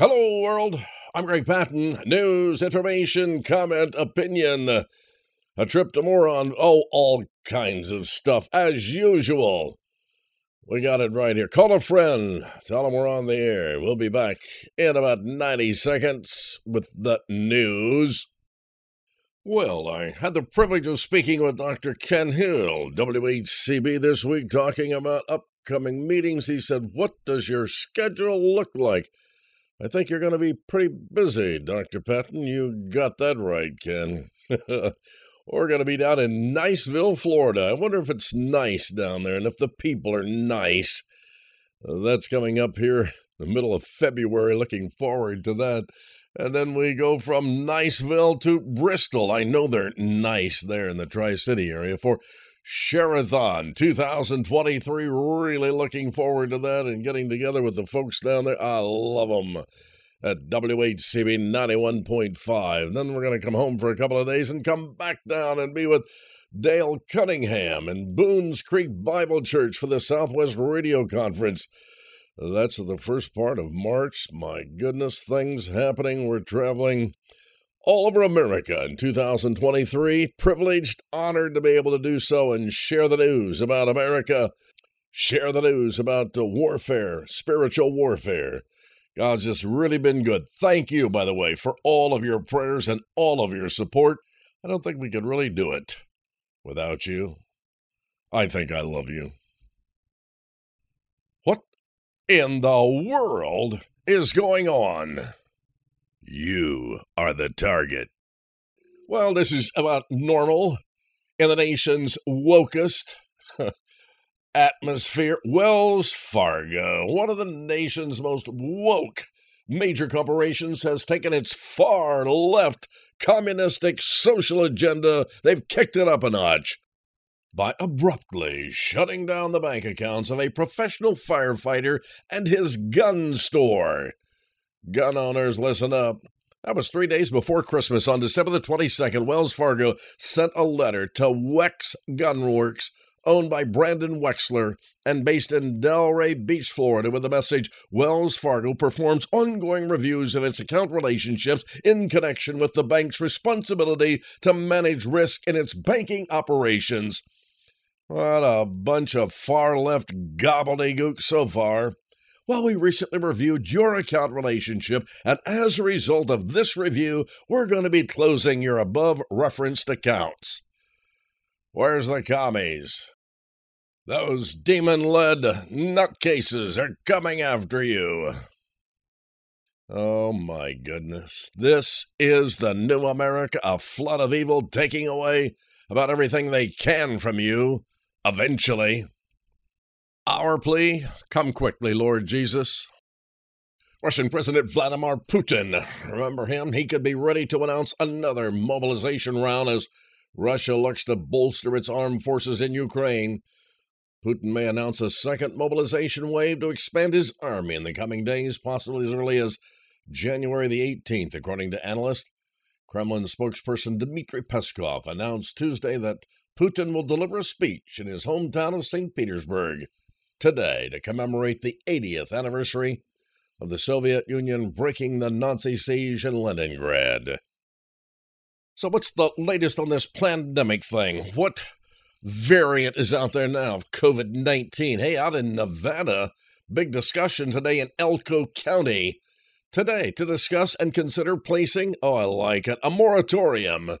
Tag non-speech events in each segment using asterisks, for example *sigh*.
Hello, world. I'm Greg Patten. News, information, comment, opinion. A trip to Moron. Oh, all kinds of stuff, as usual. We got it right here. Call a friend. Tell them we're on the air. We'll be back in about 90 seconds with the news. Well, I had the privilege of speaking with Dr. Ken Hill, WHCB, this week, talking about upcoming meetings. He said, What does your schedule look like? I think you're going to be pretty busy, Dr. Patten. You got that right, Ken. *laughs* We're going to be down in Niceville, Florida. I wonder if it's nice down there and if the people are nice. That's coming up here the middle of February. Looking forward to that. And then we go from Niceville to Bristol. I know they're nice there in the Tri City area for Share-a-thon 2023. Really looking forward to that and getting together with the folks down there. I love them at WHCB 91.5. Then we're going to come home for a couple of days and come back down and be with Dale Cunningham and Boones Creek Bible Church for the Southwest Radio Conference. That's the first part of March. My goodness, things happening. We're traveling all over America in 2023. Privileged, honored to be able to do so and share the news about America, share the news about the warfare, spiritual warfare. God's just really been good. Thank you, by the way, for all of your prayers and all of your support. I don't think we could really do it without you. I think I love you. What in the world is going on? You are the target. Well, this is about normal in the nation's wokest *laughs* atmosphere. Wells Fargo, one of the nation's most woke major corporations, has taken its far left communistic social agenda, they've kicked it up a notch by abruptly shutting down the bank accounts of a professional firefighter and his gun store. Gun owners, listen up. That was three days before Christmas. On December the 22nd, Wells Fargo sent a letter to Wex Gunworks, owned by Brandon Wexler and based in Delray Beach, Florida, with the message Wells Fargo performs ongoing reviews of its account relationships in connection with the bank's responsibility to manage risk in its banking operations. What a bunch of far left gobbledygook so far. Well, we recently reviewed your account relationship, and as a result of this review, we're going to be closing your above referenced accounts. Where's the commies? Those demon led nutcases are coming after you. Oh my goodness. This is the new America, a flood of evil taking away about everything they can from you, eventually. Our plea come quickly, Lord Jesus. Russian President Vladimir Putin, remember him? He could be ready to announce another mobilization round as Russia looks to bolster its armed forces in Ukraine. Putin may announce a second mobilization wave to expand his army in the coming days, possibly as early as January the 18th, according to analysts. Kremlin spokesperson Dmitry Peskov announced Tuesday that Putin will deliver a speech in his hometown of St. Petersburg today to commemorate the 80th anniversary of the Soviet Union breaking the Nazi siege in Leningrad. So, what's the latest on this pandemic thing? What variant is out there now of COVID 19? Hey, out in Nevada, big discussion today in Elko County. Today, to discuss and consider placing, oh, I like it, a moratorium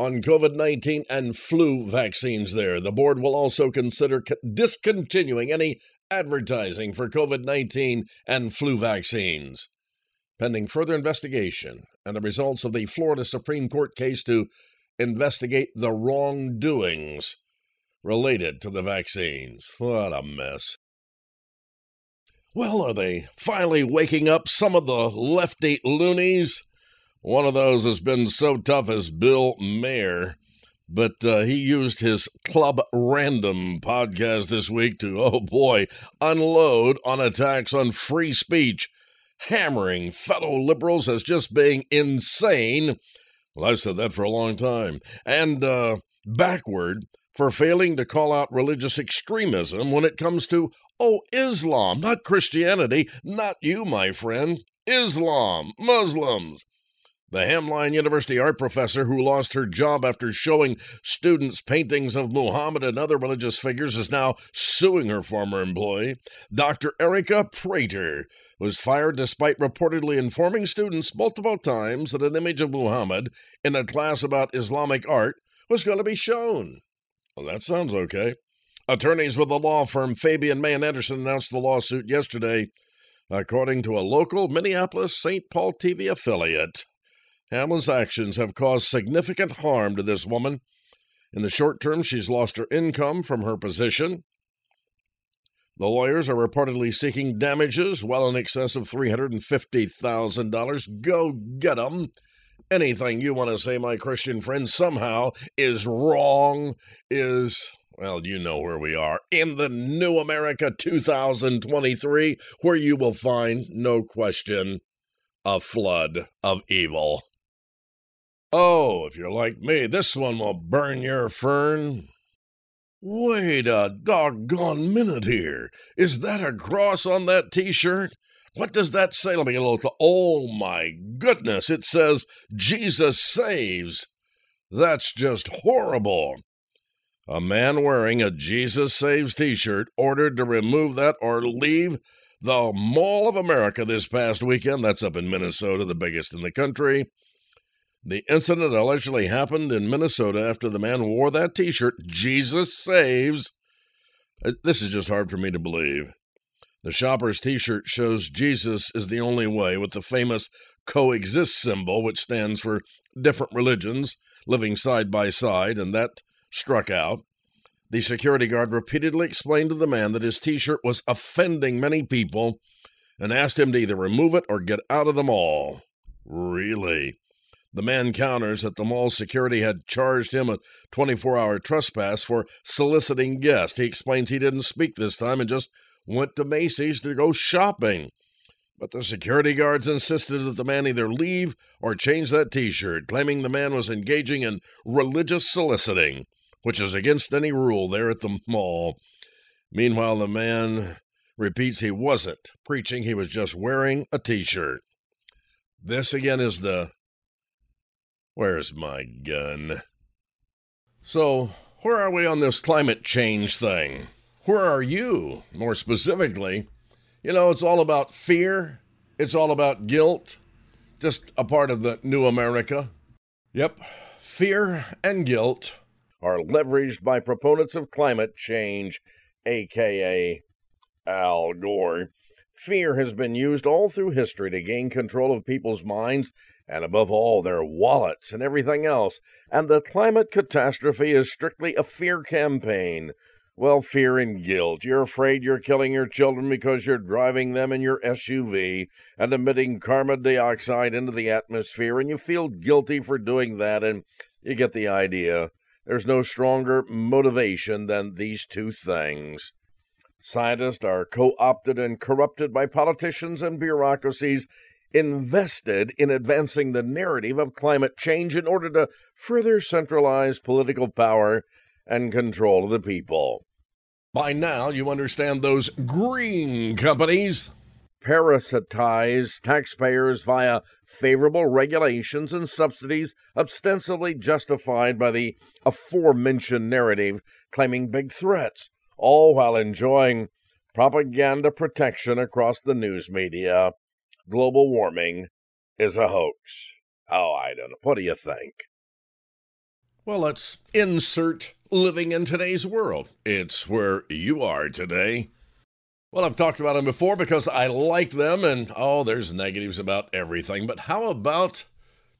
on COVID 19 and flu vaccines there. The board will also consider discontinuing any advertising for COVID 19 and flu vaccines, pending further investigation and the results of the Florida Supreme Court case to investigate the wrongdoings related to the vaccines. What a mess. Well, are they finally waking up some of the lefty loonies? One of those has been so tough as Bill Maher, but uh, he used his Club Random podcast this week to, oh boy, unload on attacks on free speech, hammering fellow liberals as just being insane. Well, I've said that for a long time. And uh, backward for failing to call out religious extremism when it comes to, oh, Islam, not Christianity, not you, my friend. Islam, Muslims. The Hamline University art professor who lost her job after showing students paintings of Muhammad and other religious figures is now suing her former employee. Dr. Erica Prater was fired despite reportedly informing students multiple times that an image of Muhammad in a class about Islamic art was going to be shown. Well, that sounds okay. Attorneys with the law firm Fabian May and Anderson announced the lawsuit yesterday, according to a local Minneapolis St. Paul TV affiliate. Hamline's actions have caused significant harm to this woman. In the short term, she's lost her income from her position. The lawyers are reportedly seeking damages well in excess of $350,000. Go get 'em! Anything you want to say, my Christian friend, somehow is wrong, is, well, you know where we are. In the new America 2023, where you will find, no question, a flood of evil. Oh, if you're like me, this one will burn your fern. Wait a doggone minute here. Is that a cross on that t shirt? What does that say? Let me get a little. oh my goodness, it says Jesus saves. That's just horrible. A man wearing a Jesus Saves t shirt ordered to remove that or leave the Mall of America this past weekend. That's up in Minnesota, the biggest in the country. The incident allegedly happened in Minnesota after the man wore that t shirt, Jesus Saves. Uh, this is just hard for me to believe. The shopper's t shirt shows Jesus is the only way with the famous coexist symbol, which stands for different religions living side by side, and that struck out. The security guard repeatedly explained to the man that his t shirt was offending many people and asked him to either remove it or get out of the mall. Really? The man counters that the mall security had charged him a 24 hour trespass for soliciting guests. He explains he didn't speak this time and just went to Macy's to go shopping. But the security guards insisted that the man either leave or change that t shirt, claiming the man was engaging in religious soliciting, which is against any rule there at the mall. Meanwhile, the man repeats he wasn't preaching, he was just wearing a t shirt. This again is the Where's my gun? So, where are we on this climate change thing? Where are you, more specifically? You know, it's all about fear, it's all about guilt, just a part of the new America. Yep, fear and guilt are leveraged by proponents of climate change, aka Al Gore. Fear has been used all through history to gain control of people's minds and above all, their wallets and everything else. And the climate catastrophe is strictly a fear campaign. Well, fear and guilt. You're afraid you're killing your children because you're driving them in your SUV and emitting carbon dioxide into the atmosphere, and you feel guilty for doing that, and you get the idea. There's no stronger motivation than these two things. Scientists are co opted and corrupted by politicians and bureaucracies invested in advancing the narrative of climate change in order to further centralize political power and control of the people. By now, you understand those green companies parasitize taxpayers via favorable regulations and subsidies ostensibly justified by the aforementioned narrative claiming big threats, all while enjoying propaganda protection across the news media global warming is a hoax. Oh, I don't know. What do you think? Well, let's insert living in today's world. It's where you are today. Well, I've talked about them before because I like them, and oh, there's negatives about everything. But how about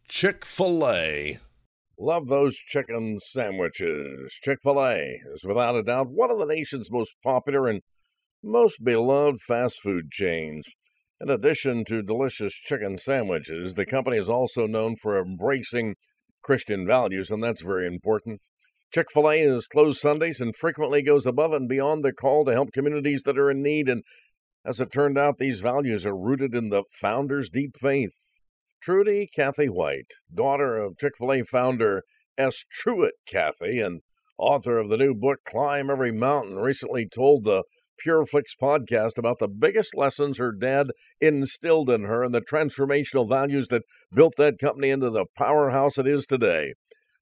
Chick fil A? Love those chicken sandwiches. Chick fil A is without a doubt one of the nation's most popular and most beloved fast food chains. In addition to delicious chicken sandwiches, the company is also known for embracing Christian values, and that's very important. Chick fil A is closed Sundays and frequently goes above and beyond the call to help communities that are in need. And as it turned out, these values are rooted in the founder's deep faith. Trudy Cathy White, daughter of Chick fil A founder S. Truett Cathy and author of the new book Climb Every Mountain, recently told the PureFlix podcast about the biggest lessons her dad instilled in her and the transformational values that built that company into the powerhouse it is today.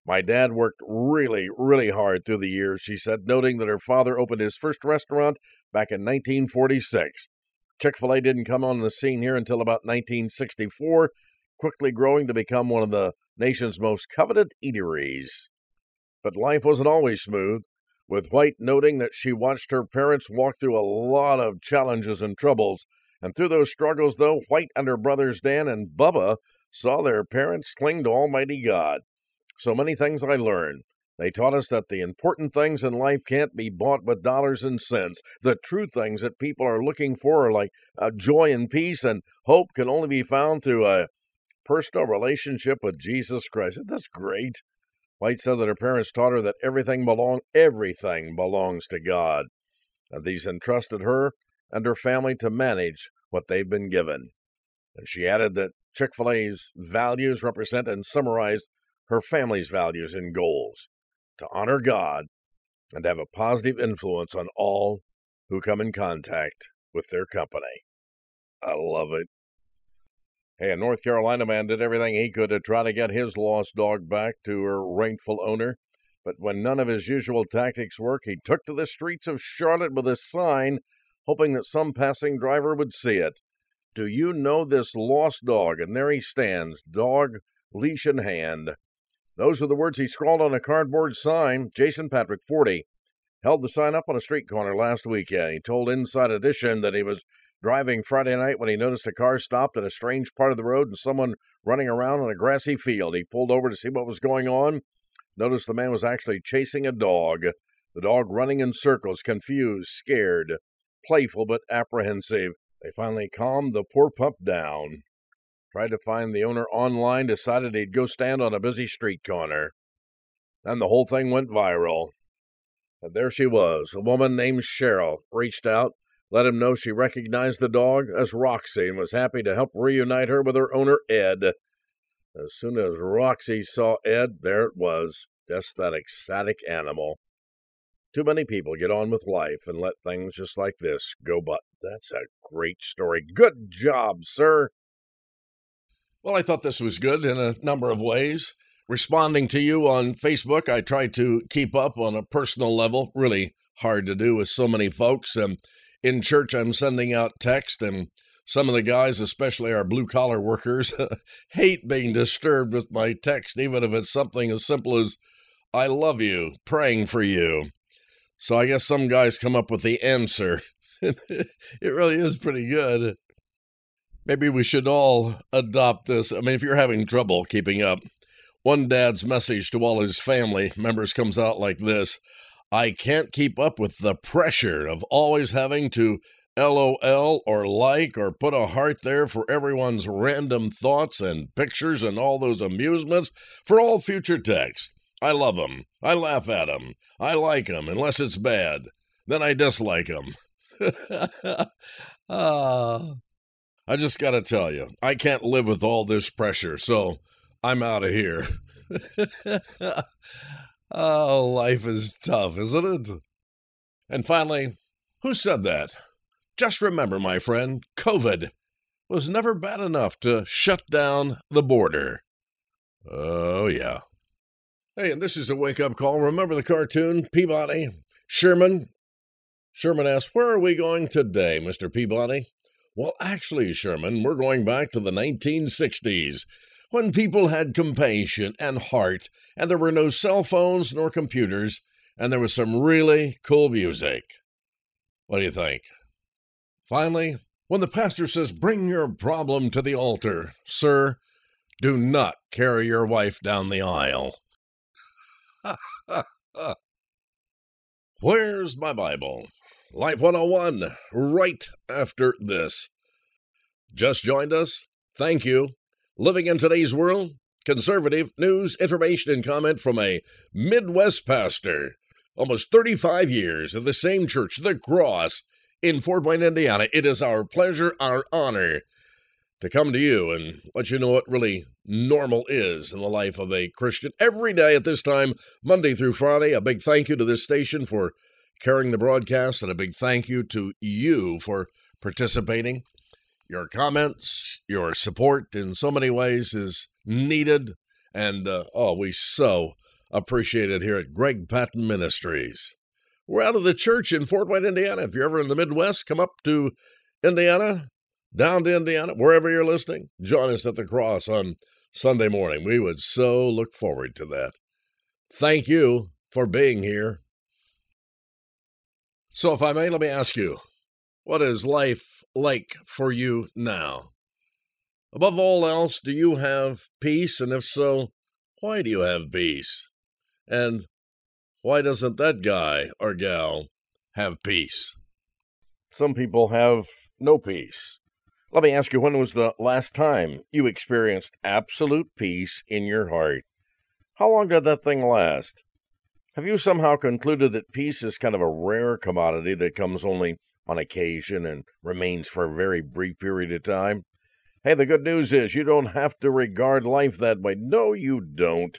My dad worked really, really hard through the years, she said, noting that her father opened his first restaurant back in 1946. Chick fil A didn't come on the scene here until about 1964, quickly growing to become one of the nation's most coveted eateries. But life wasn't always smooth, with White noting that she watched her parents walk through a lot of challenges and troubles. And through those struggles, though, White and her brothers Dan and Bubba saw their parents cling to Almighty God. So many things I learned. They taught us that the important things in life can't be bought with dollars and cents. The true things that people are looking for, like uh, joy and peace and hope, can only be found through a personal relationship with Jesus Christ. That's great. White said that her parents taught her that everything belong everything belongs to God. And these entrusted her and her family to manage what they've been given. And she added that Chick fil A's values represent and summarize her family's values and goals to honor God and have a positive influence on all who come in contact with their company. I love it. Hey, a North Carolina man did everything he could to try to get his lost dog back to her rightful owner. But when none of his usual tactics worked, he took to the streets of Charlotte with a sign, hoping that some passing driver would see it. Do you know this lost dog? And there he stands, dog, leash in hand. Those are the words he scrawled on a cardboard sign. Jason Patrick, 40, held the sign up on a street corner last weekend. He told Inside Edition that he was driving Friday night when he noticed a car stopped at a strange part of the road and someone running around on a grassy field. He pulled over to see what was going on. Noticed the man was actually chasing a dog. The dog running in circles, confused, scared, playful but apprehensive. They finally calmed the poor pup down. Tried to find the owner online, decided he'd go stand on a busy street corner. Then the whole thing went viral. And there she was, a woman named Cheryl, reached out, let him know she recognized the dog as Roxy and was happy to help reunite her with her owner, Ed. As soon as Roxy saw Ed, there it was, just that ecstatic animal. Too many people get on with life and let things just like this go but. That's a great story. Good job, sir. Well, I thought this was good in a number of ways. Responding to you on Facebook, I tried to keep up on a personal level. Really hard to do with so many folks. And in church, I'm sending out text, and some of the guys, especially our blue collar workers, *laughs* hate being disturbed with my text, even if it's something as simple as, I love you, praying for you. So I guess some guys come up with the answer. *laughs* it really is pretty good. Maybe we should all adopt this. I mean, if you're having trouble keeping up, one dad's message to all his family members comes out like this I can't keep up with the pressure of always having to LOL or like or put a heart there for everyone's random thoughts and pictures and all those amusements for all future texts. I love 'em. I laugh at 'em. I like 'em unless it's bad. Then I dislike 'em. *laughs* ah. I just got to tell you, I can't live with all this pressure, so I'm out of here. *laughs* oh, life is tough, isn't it? And finally, who said that? Just remember, my friend, COVID was never bad enough to shut down the border. Oh, yeah. Hey, and this is a wake up call. Remember the cartoon, Peabody? Sherman? Sherman asks, Where are we going today, Mr. Peabody? Well, actually, Sherman, we're going back to the 1960s when people had compassion and heart, and there were no cell phones nor computers, and there was some really cool music. What do you think? Finally, when the pastor says, Bring your problem to the altar, sir, do not carry your wife down the aisle. *laughs* Where's my Bible? Life 101, right after this. Just joined us? Thank you. Living in today's world? Conservative news, information, and comment from a Midwest pastor. Almost 35 years at the same church, The Cross, in Fort Wayne, Indiana. It is our pleasure, our honor to come to you and let you know what really normal is in the life of a Christian every day at this time, Monday through Friday. A big thank you to this station for carrying the broadcast, and a big thank you to you for participating. Your comments, your support in so many ways is needed, and uh, oh, we so appreciate it here at Greg Patten Ministries. We're out of the church in Fort Wayne, Indiana. If you're ever in the Midwest, come up to Indiana, down to Indiana, wherever you're listening. Join us at the cross on Sunday morning. We would so look forward to that. Thank you for being here. So, if I may, let me ask you what is life like for you now? Above all else, do you have peace? And if so, why do you have peace? And why doesn't that guy or gal have peace? Some people have no peace. Let me ask you when was the last time you experienced absolute peace in your heart? How long did that thing last? Have you somehow concluded that peace is kind of a rare commodity that comes only on occasion and remains for a very brief period of time? Hey, the good news is you don't have to regard life that way. No, you don't.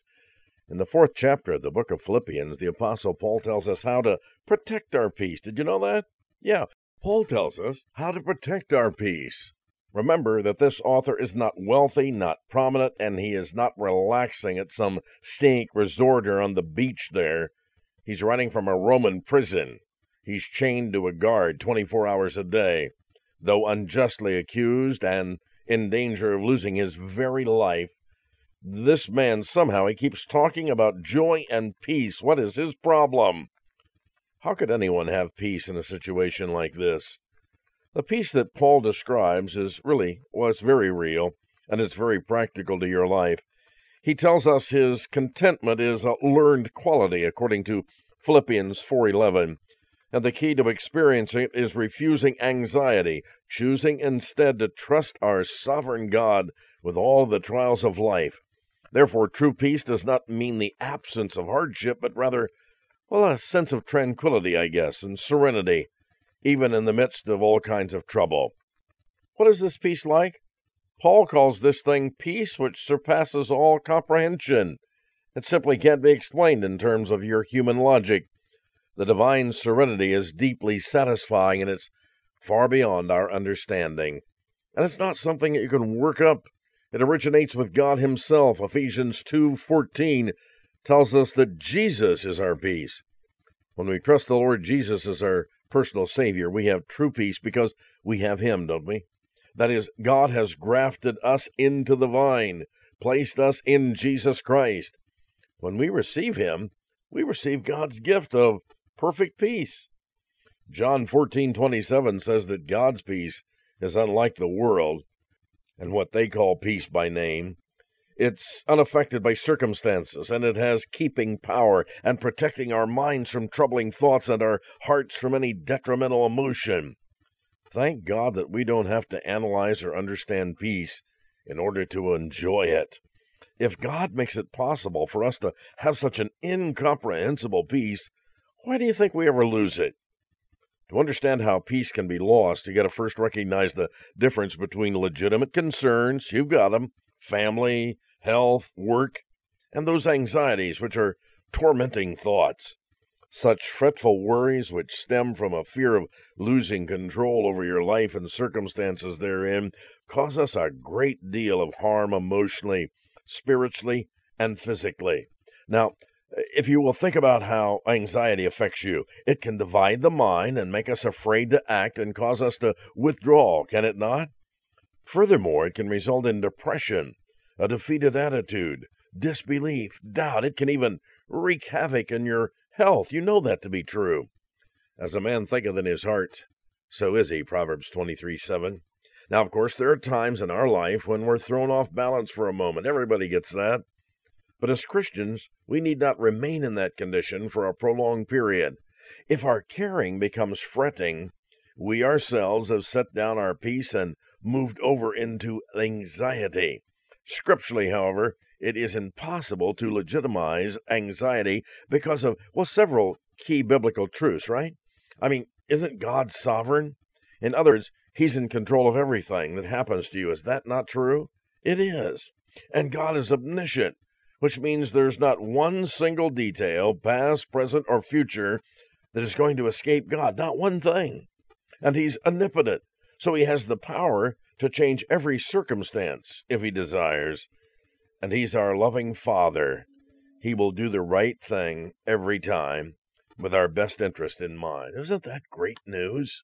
In the fourth chapter of the book of Philippians, the Apostle Paul tells us how to protect our peace. Did you know that? Yeah, Paul tells us how to protect our peace. Remember that this author is not wealthy, not prominent, and he is not relaxing at some scenic resort or on the beach there. He's writing from a Roman prison. He's chained to a guard 24 hours a day. Though unjustly accused and in danger of losing his very life, this man somehow he keeps talking about joy and peace. What is his problem? How could anyone have peace in a situation like this? The peace that Paul describes is really well, it's very real and it's very practical to your life. He tells us his contentment is a learned quality according to Philippians 4:11. And the key to experiencing it is refusing anxiety, choosing instead to trust our sovereign God with all the trials of life. Therefore, true peace does not mean the absence of hardship, but rather, well, a sense of tranquility, I guess, and serenity, even in the midst of all kinds of trouble. What is this peace like? Paul calls this thing peace which surpasses all comprehension. It simply can't be explained in terms of your human logic. The divine serenity is deeply satisfying and it's far beyond our understanding. And it's not something that you can work up it originates with God himself. Ephesians 2:14 tells us that Jesus is our peace. When we trust the Lord Jesus as our personal savior, we have true peace because we have him, don't we? That is God has grafted us into the vine, placed us in Jesus Christ. When we receive him, we receive God's gift of perfect peace. John 14:27 says that God's peace is unlike the world and what they call peace by name. It's unaffected by circumstances, and it has keeping power and protecting our minds from troubling thoughts and our hearts from any detrimental emotion. Thank God that we don't have to analyze or understand peace in order to enjoy it. If God makes it possible for us to have such an incomprehensible peace, why do you think we ever lose it? To understand how peace can be lost, you got to first recognize the difference between legitimate concerns, you've got them, family, health, work, and those anxieties, which are tormenting thoughts. Such fretful worries, which stem from a fear of losing control over your life and circumstances therein, cause us a great deal of harm emotionally, spiritually, and physically. Now, if you will think about how anxiety affects you, it can divide the mind and make us afraid to act and cause us to withdraw, can it not? Furthermore, it can result in depression, a defeated attitude, disbelief, doubt. It can even wreak havoc in your health. You know that to be true. As a man thinketh in his heart, so is he, Proverbs 23 7. Now, of course, there are times in our life when we're thrown off balance for a moment. Everybody gets that. But as Christians, we need not remain in that condition for a prolonged period. If our caring becomes fretting, we ourselves have set down our peace and moved over into anxiety. Scripturally, however, it is impossible to legitimize anxiety because of, well, several key biblical truths, right? I mean, isn't God sovereign? In other words, He's in control of everything that happens to you. Is that not true? It is. And God is omniscient which means there's not one single detail, past, present, or future, that is going to escape God, not one thing. And He's omnipotent, so He has the power to change every circumstance if He desires. And He's our loving Father. He will do the right thing every time with our best interest in mind. Isn't that great news?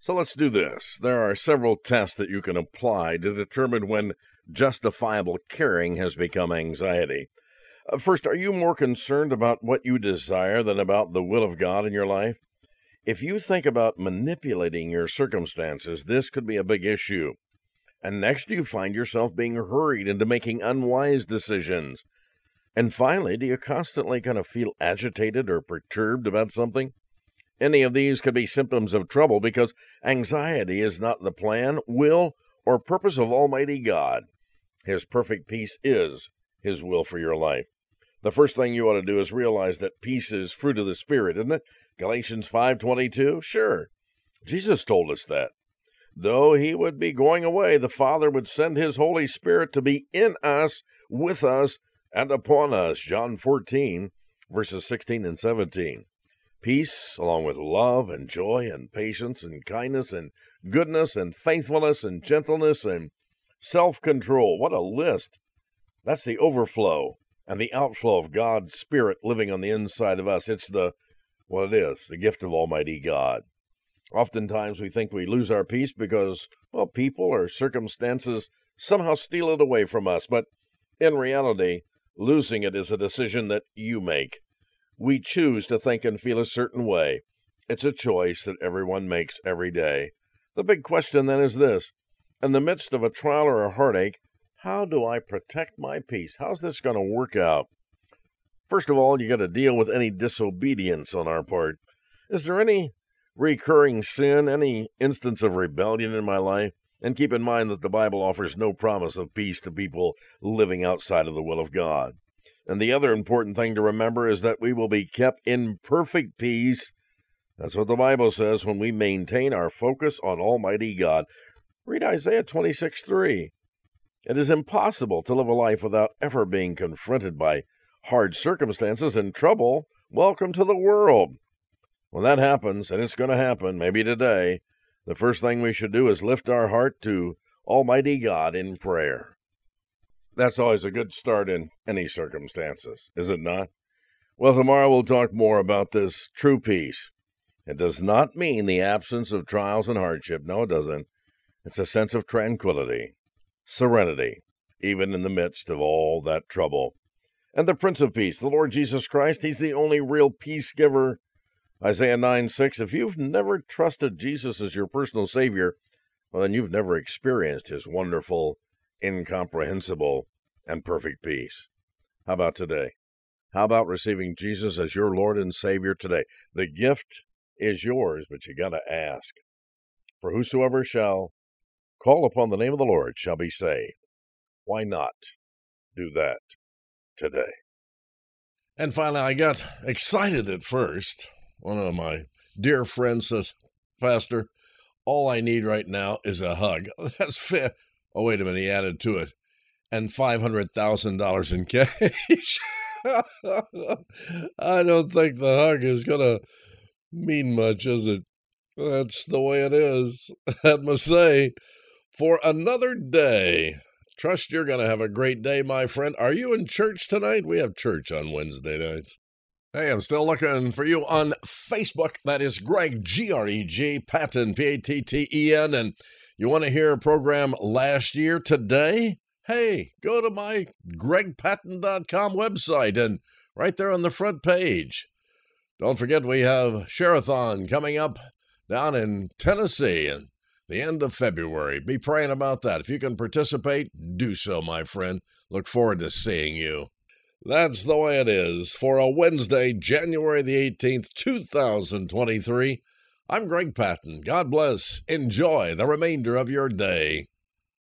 So let's do this. There are several tests that you can apply to determine when justifiable caring has become anxiety. Uh, first, are you more concerned about what you desire than about the will of God in your life? If you think about manipulating your circumstances, this could be a big issue. And next, do you find yourself being hurried into making unwise decisions. And finally, do you constantly kind of feel agitated or perturbed about something? Any of these could be symptoms of trouble because anxiety is not the plan, will, or purpose of Almighty God. His perfect peace is His will for your life. The first thing you ought to do is realize that peace is fruit of the Spirit, isn't it? Galatians 5:22. Sure. Jesus told us that. Though he would be going away, the Father would send his Holy Spirit to be in us, with us, and upon us. John 14, verses 16 and 17. Peace, along with love and joy and patience and kindness and goodness and faithfulness and gentleness and self control. What a list! That's the overflow and the outflow of God's Spirit living on the inside of us. It's the, well, it is, the gift of Almighty God. Oftentimes we think we lose our peace because, well, people or circumstances somehow steal it away from us. But in reality, Losing it is a decision that you make. We choose to think and feel a certain way. It's a choice that everyone makes every day. The big question then is this In the midst of a trial or a heartache, how do I protect my peace? How's this going to work out? First of all, you got to deal with any disobedience on our part. Is there any recurring sin, any instance of rebellion in my life? And keep in mind that the Bible offers no promise of peace to people living outside of the will of God. And the other important thing to remember is that we will be kept in perfect peace. That's what the Bible says when we maintain our focus on Almighty God. Read Isaiah 26 3. It is impossible to live a life without ever being confronted by hard circumstances and trouble. Welcome to the world. When that happens, and it's going to happen, maybe today, the first thing we should do is lift our heart to Almighty God in prayer. That's always a good start in any circumstances, is it not? Well, tomorrow we'll talk more about this true peace. It does not mean the absence of trials and hardship. No, it doesn't. It's a sense of tranquility, serenity, even in the midst of all that trouble. And the Prince of Peace, the Lord Jesus Christ, He's the only real peace giver Isaiah 9 6, if you've never trusted Jesus as your personal Savior, well, then you've never experienced His wonderful, incomprehensible, and perfect peace. How about today? How about receiving Jesus as your Lord and Savior today? The gift is yours, but you got to ask. For whosoever shall call upon the name of the Lord shall be saved. Why not do that today? And finally, I got excited at first one of my dear friends says, Pastor, all I need right now is a hug. *laughs* That's fair. Oh, wait a minute. He added to it, and $500,000 in *laughs* cash. *laughs* I don't think the hug is going to mean much, is it? That's the way it is. I must say, for another day. Trust you're going to have a great day, my friend. Are you in church tonight? We have church on Wednesday nights. Hey, I'm still looking for you on Facebook. That is Greg, G R E G, Patten, P A T T E N. And you want to hear a program last year today? Hey, go to my gregpatten.com website and right there on the front page. Don't forget, we have Share-a-thon coming up down in Tennessee and the end of February. Be praying about that. If you can participate, do so, my friend. Look forward to seeing you. That's the way it is for a Wednesday, January the 18th, 2023. I'm Greg Patten. God bless. Enjoy the remainder of your day.